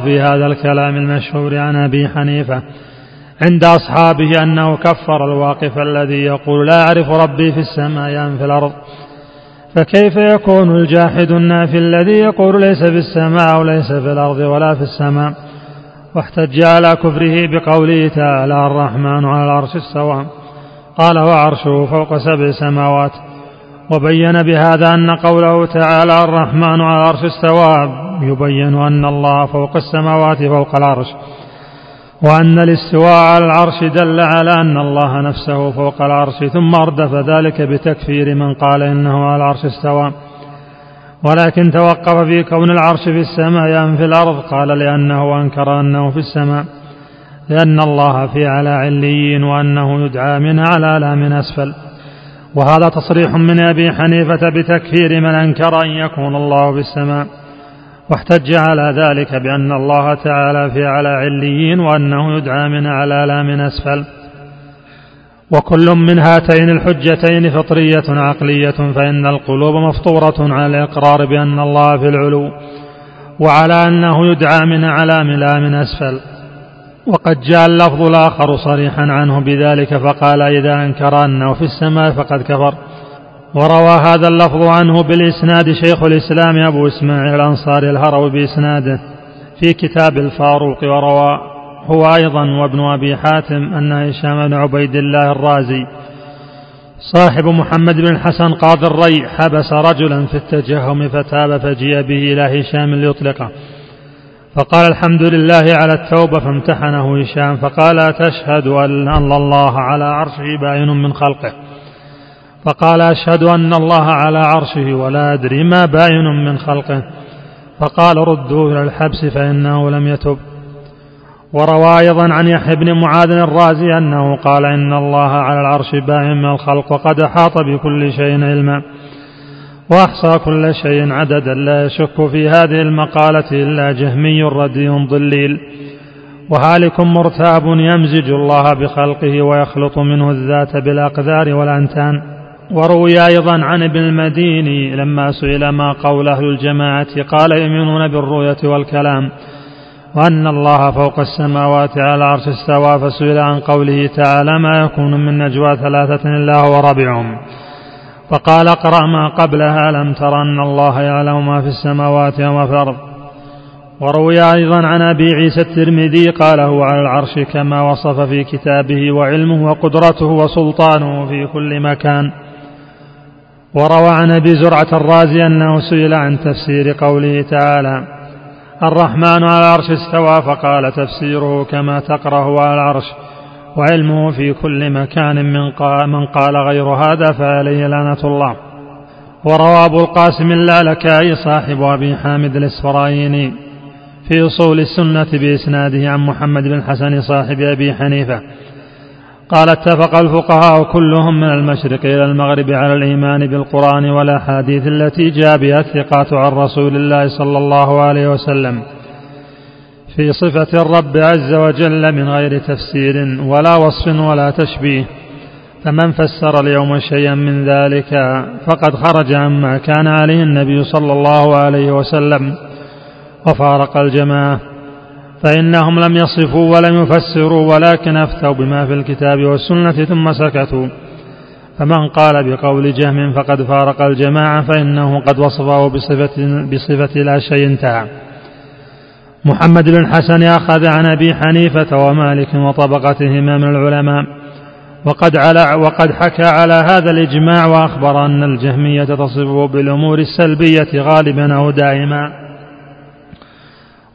في هذا الكلام المشهور عن أبي حنيفة عند أصحابه أنه كفر الواقف الذي يقول لا أعرف ربي في السماء أم في الأرض. فكيف يكون الجاحد النافي الذي يقول ليس في السماء وليس في الأرض ولا في السماء؟ واحتج على كفره بقوله تعالى الرحمن على العرش استوى. قال وعرشه فوق سبع سماوات. وبين بهذا أن قوله تعالى الرحمن على العرش استوى. يبين أن الله فوق السماوات فوق العرش وأن الاستواء على العرش دل على أن الله نفسه فوق العرش ثم أردف ذلك بتكفير من قال إنه على العرش استوى. ولكن توقف في كون العرش في السماء أم في الأرض قال لأنه أنكر أنه في السماء لأن الله في على عليين وأنه يدعى من أعلى لا من أسفل. وهذا تصريح من أبي حنيفة بتكفير من أنكر أن يكون الله في السماء. واحتج على ذلك بأن الله تعالى في على عليين وأنه يدعى من أعلى لا من أسفل. وكل من هاتين الحجتين فطرية عقلية فإن القلوب مفطورة على الإقرار بأن الله في العلو وعلى أنه يدعى من أعلى لا من أسفل. وقد جاء اللفظ الآخر صريحا عنه بذلك فقال إذا أنكر أنه في السماء فقد كفر. وروى هذا اللفظ عنه بالإسناد شيخ الإسلام أبو إسماعيل الأنصاري الهروي بإسناده في كتاب الفاروق وروى هو أيضا وابن أبي حاتم أن هشام بن عبيد الله الرازي صاحب محمد بن الحسن قاضي الري حبس رجلا في التجهم فتاب فجيء به إلى هشام ليطلقه. فقال الحمد لله على التوبة فامتحنه هشام فقال أتشهد أن الله على عرشه باين من خلقه. فقال أشهد أن الله على عرشه ولا أدري ما باين من خلقه. فقال ردوه إلى الحبس فإنه لم يتب. وروى أيضا عن يحيى بن معاذ الرازي أنه قال إن الله على العرش باين من الخلق وقد أحاط بكل شيء علما. وأحصى كل شيء عددا لا يشك في هذه المقالة إلا جهمي ردي ضليل. وهالك مرتاب يمزج الله بخلقه ويخلط منه الذات بالأقدار والأنتان. وروي أيضا عن ابن المديني لما سئل ما قول أهل الجماعة قال يؤمنون بالرؤية والكلام وأن الله فوق السماوات على العرش استوى فسئل عن قوله تعالى ما يكون من نجوى ثلاثة إلا هو رابعهم فقال اقرأ ما قبلها لم تر أن الله يعلم ما في السماوات وما في الأرض وروي أيضا عن أبي عيسى الترمذي قال هو على العرش كما وصف في كتابه وعلمه وقدرته وسلطانه في كل مكان وروى عن أبي زرعة الرازي أنه سئل عن تفسير قوله تعالى الرحمن على العرش استوى فقال تفسيره كما تقرا على العرش وعلمه في كل مكان من قال, من قال غير هذا فعليه لعنة الله. وروى أبو القاسم اللالكائي صاحب أبي حامد الإسفرايني في أصول السنة بإسناده عن محمد بن الحسن صاحب أبي حنيفة قال اتفق الفقهاء كلهم من المشرق إلى المغرب على الإيمان بالقرآن والأحاديث التي جاء بها الثقات عن رسول الله صلى الله عليه وسلم في صفة الرب عز وجل من غير تفسير ولا وصف ولا تشبيه. فمن فسر اليوم شيئا من ذلك فقد خرج عما كان عليه النبي صلى الله عليه وسلم وفارق الجماعة. فإنهم لم يصفوا ولم يفسروا ولكن أفتوا بما في الكتاب والسنة ثم سكتوا. فمن قال بقول جهم فقد فارق الجماعة فإنه قد وصفه بصفة, بصفة لا شيء انتهى. محمد بن الحسن أخذ عن أبي حنيفة ومالك وطبقتهما من العلماء. وقد, على وقد حكى على هذا الإجماع وأخبر أن الجهمية تصفه بالأمور السلبية غالبا أو دائما.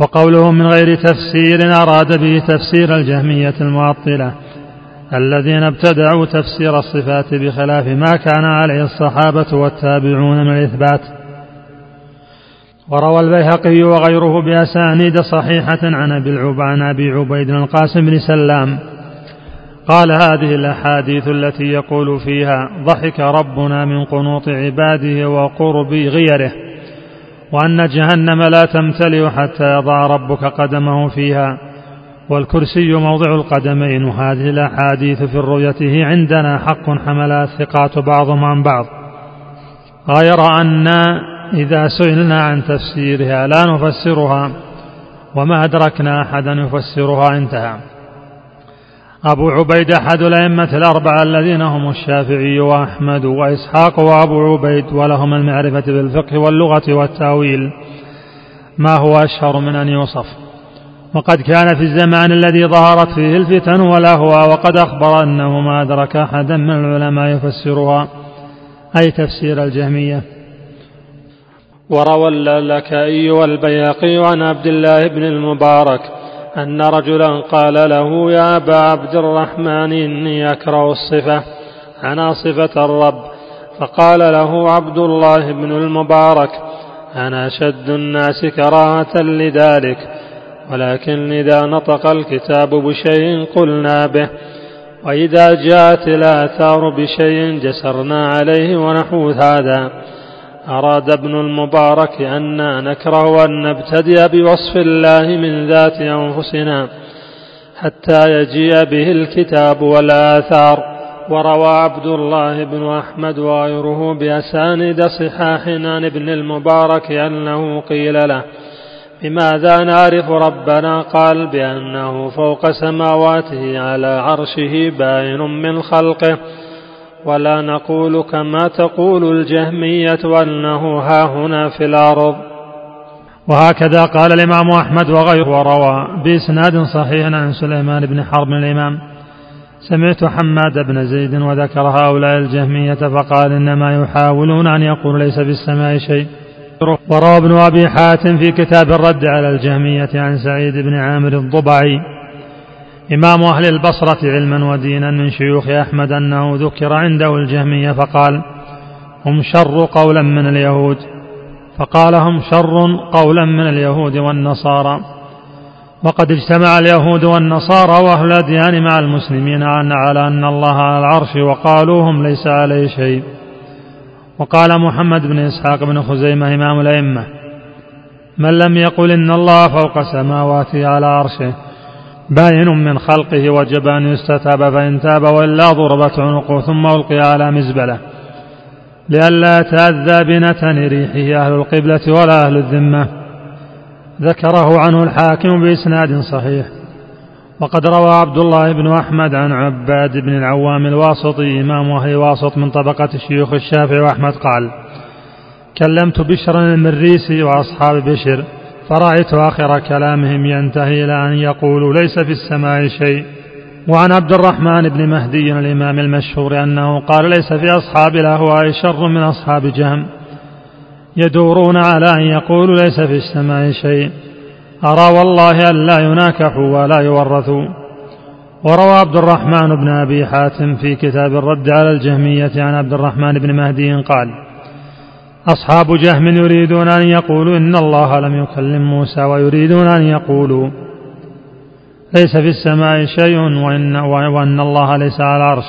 وقوله من غير تفسير أراد به تفسير الجهمية المعطلة. الذين ابتدعوا تفسير الصفات بخلاف ما كان عليه الصحابة والتابعون من الإثبات. وروى البيهقي وغيره بأسانيد صحيحة عن أبي عن أبي عبيد القاسم بن سلام. قال هذه الأحاديث التي يقول فيها ضحك ربنا من قنوط عباده وقرب غيره. وأن جهنم لا تمتلئ حتى يضع ربك قدمه فيها. والكرسي موضع القدمين وهذه الأحاديث في رؤيته عندنا حق حملها الثقات بعضهم عن بعض. غير أن إذا سئلنا عن تفسيرها لا نفسرها وما أدركنا أحدا يفسرها انتهى. أبو عبيد أحد الأئمة الأربعة الذين هم الشافعي وأحمد وإسحاق وأبو عبيد ولهم المعرفة بالفقه واللغة والتأويل. ما هو أشهر من أن يوصف؟ وقد كان في الزمان الذي ظهرت فيه الفتن والأهوى وقد أخبر أنه ما أدرك أحدا من العلماء يفسرها. أي تفسير الجهمية؟ وروى اللكائي والبياقي عن عبد الله بن المبارك أن رجلا قال له يا أبا عبد الرحمن إني أكره الصفة أنا صفة الرب. فقال له عبد الله بن المبارك أنا أشد الناس كراهة لذلك ولكن إذا نطق الكتاب بشيء قلنا به وإذا جاءت الآثار بشيء جسرنا عليه ونحو هذا. أراد ابن المبارك أن نكره أن نبتدئ بوصف الله من ذات أنفسنا حتى يجيء به الكتاب والآثار. وروى عبد الله بن أحمد وغيره بأسانيد صحاح عن ابن المبارك أنه قيل له بماذا نعرف ربنا؟ قال بأنه فوق سماواته على عرشه باين من خلقه ولا نقول كما تقول الجهمية أنه ها هنا في الأرض. وهكذا قال الإمام أحمد وغيره وروى بإسناد صحيح عن سليمان بن حرب الإمام. سمعت حماد بن زيد وذكر هؤلاء الجهمية فقال إنما يحاولون أن يقول ليس في السماء شيء. وروى ابن أبي حاتم في كتاب الرد على الجهمية عن سعيد بن عامر الضبعي. إمام أهل البصرة علما ودينا من شيوخ أحمد أنه ذكر عنده الجهمية فقال هم شر قولا من اليهود. فقال هم شر قولا من اليهود والنصارى. وقد اجتمع اليهود والنصارى وأهل الأديان مع المسلمين على أن الله على العرش وقالوا هم ليس عليه شيء. وقال محمد بن إسحاق بن خزيمة إمام الأئمة من لم يقل إن الله فوق سماواته على عرشه باين من خلقه وجب أن يستتاب فإن تاب وإلا ضربت عنقه ثم ألقي على مزبلة. لئلا يتأذى بنتن ريحه أهل القبلة ولا أهل الذمة. ذكره عنه الحاكم بإسناد صحيح. وقد روى عبد الله بن أحمد عن عباد بن العوام الواسطي إمام أهل واسط من طبقة شيوخ الشافعي وأحمد قال كلمت بشرا المريسي وأصحاب بشر فرأيت آخر كلامهم ينتهي إلى أن يقولوا ليس في السماء شيء. وعن عبد الرحمن بن مهدي الإمام المشهور أنه قال ليس في أصحاب الأهواء شر من أصحاب جهم. يدورون على أن يقولوا ليس في السماء شيء. أرى والله أن لا يناكحوا ولا يورثوا. وروى عبد الرحمن بن أبي حاتم في كتاب الرد على الجهمية عن عبد الرحمن بن مهدي قال أصحاب جهم يريدون أن يقولوا إن الله لم يكلم موسى ويريدون أن يقولوا ليس في السماء شيء وإن, وأن الله ليس على العرش.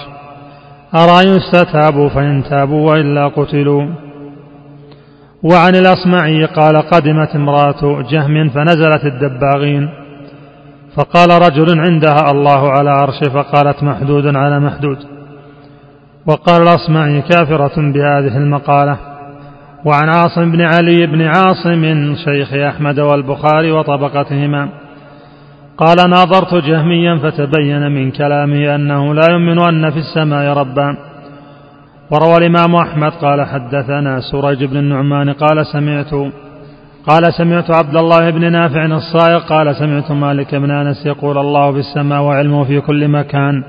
أرى يستتابوا فإن تابوا وإلا قتلوا. وعن الأصمعي قال قدمت امرأة جهم فنزلت الدباغين. فقال رجل عندها الله على عرشه فقالت محدود على محدود. وقال الأصمعي كافرة بهذه المقالة. وعن عاصم بن علي بن عاصم شيخ أحمد والبخاري وطبقتهما. قال ناظرت جهميا فتبين من كلامه أنه لا يؤمن أن في السماء ربا. وروى الإمام أحمد قال حدثنا سريج بن النعمان قال سمعت قال سمعت عبد الله بن نافع الصائغ قال سمعت مالك بن أنس يقول الله في السماء وعلمه في كل مكان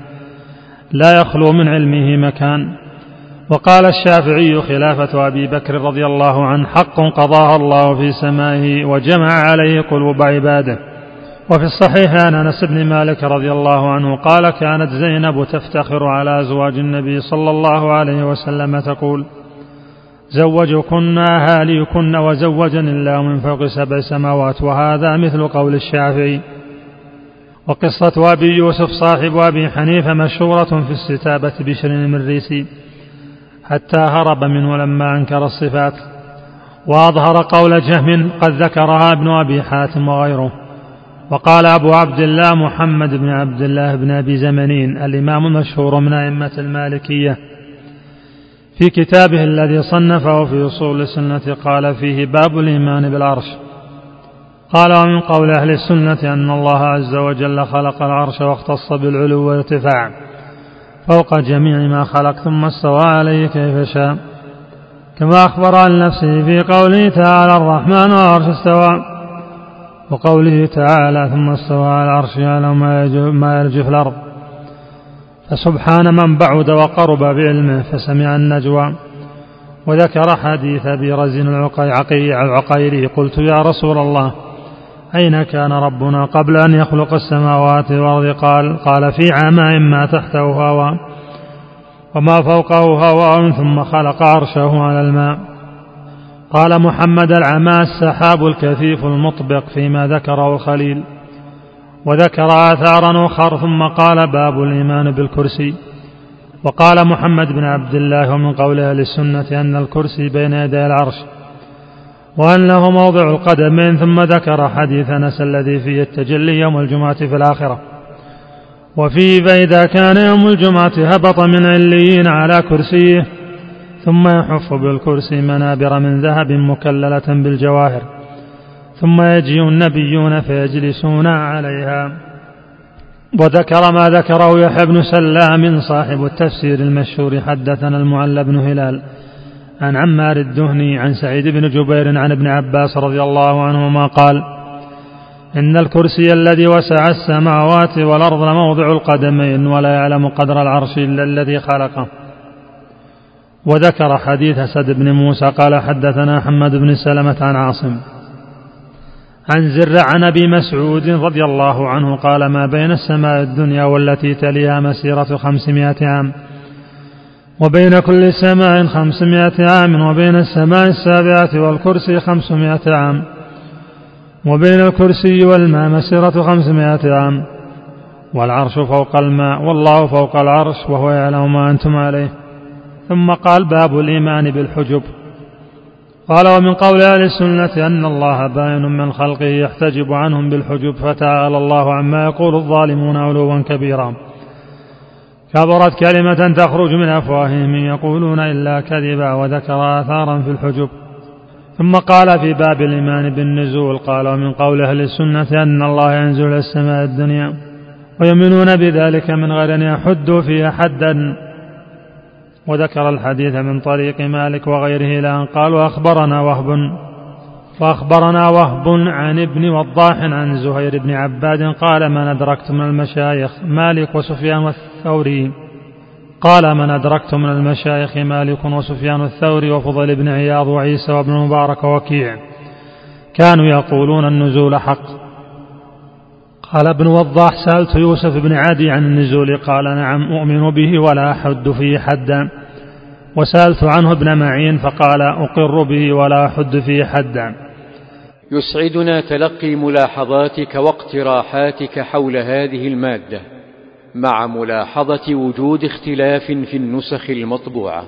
لا يخلو من علمه مكان. وقال الشافعي خلافة أبي بكر رضي الله عنه حق قضاها الله في سمائه وجمع عليه قلوب عباده. وفي الصحيح عن أنس بن مالك رضي الله عنه قال كانت زينب تفتخر على أزواج النبي صلى الله عليه وسلم تقول زوجكن أهاليكن وزوجني الله من فوق سبع سماوات وهذا مثل قول الشافعي. وقصة أبي يوسف صاحب أبي حنيفة مشهورة في استتابة بشر المريسي حتى هرب منه لما أنكر الصفات وأظهر قول جهم قد ذكرها ابن أبي حاتم وغيره. وقال أبو عبد الله محمد بن عبد الله بن أبي زمنين الإمام المشهور من أئمة المالكية. في كتابه الذي صنفه في أصول السنة قال فيه باب الإيمان بالعرش. قال ومن قول أهل السنة أن الله عز وجل خلق العرش واختص بالعلو والارتفاع. فوق جميع ما خلق ثم استوى عليه كيف شاء. كما أخبر عن نفسه في قوله تعالى الرحمن والعرش استوى. وقوله تعالى ثم استوى على العرش يعلم ما يرجف الأرض. فسبحان من بعد وقرب بعلمه فسمع النجوى. وذكر حديث أبي رزين العقيري قلت يا رسول الله أين كان ربنا قبل أن يخلق السماوات والأرض؟ قال قال في عماء ما تحته هواء وما فوقه هواء ثم خلق عرشه على الماء. قال محمد العماء السحاب الكثيف المطبق فيما ذكره الخليل وذكر آثارا أخر ثم قال باب الإيمان بالكرسي. وقال محمد بن عبد الله ومن قول أهل السنة أن الكرسي بين يدي العرش. وأنه موضع القدمين ثم ذكر حديث أنس الذي فيه التجلي يوم الجمعة في الآخرة. وفيه فإذا كان يوم الجمعة هبط من عليين على كرسيه ثم يحف بالكرسي منابر من ذهب مكللة بالجواهر ثم يجيء النبيون فيجلسون عليها. وذكر ما ذكره يحيى بن سلام صاحب التفسير المشهور حدثنا المعلى بن هلال عن عمار الدهني عن سعيد بن جبير عن ابن عباس رضي الله عنهما قال إن الكرسي الذي وسع السماوات والأرض لموضع القدمين ولا يعلم قدر العرش إلا الذي خلقه. وذكر حديث سد بن موسى قال حدثنا حمد بن سلمة عن عاصم عن زر عن أبي مسعود رضي الله عنه قال ما بين السماء الدنيا والتي تليها مسيرة خمسمائة عام وبين كل سماء خمسمائة عام وبين السماء السابعة والكرسي خمسمائة عام وبين الكرسي والماء مسيرة خمسمائة عام. والعرش فوق الماء والله فوق العرش وهو يعلم ما أنتم عليه. ثم قال باب الإيمان بالحجب. قال ومن قول أهل السنة أن الله باين من خلقه يحتجب عنهم بالحجب فتعالى الله عما يقول الظالمون علوا كبيرا. كبرت كلمة تخرج من أفواههم يقولون إلا كذبا وذكر آثارا في الحجب. ثم قال في باب الإيمان بالنزول قال ومن قول أهل السنة أن الله ينزل إلى السماء الدنيا ويؤمنون بذلك من غير أن يحدوا فيها حدا. وذكر الحديث من طريق مالك وغيره إلى أن قال وأخبرنا وهب وأخبرنا وهب عن ابن وضاح عن زهير بن عباد قال ما أدركت من المشايخ مالك وسفيان والثوري؟ قال من أدركت من المشايخ مالك وسفيان الثوري وفضل بن عياض وعيسى وابن مبارك وكيع كانوا يقولون النزول حق. قال ابن وضاح سألت يوسف بن عدي عن النزول قال نعم أؤمن به ولا أحد فيه حدا. وسألت عنه ابن معين فقال أقر به ولا أحد فيه حدا. يسعدنا تلقي ملاحظاتك واقتراحاتك حول هذه المادة مع ملاحظة وجود اختلاف في النسخ المطبوعة.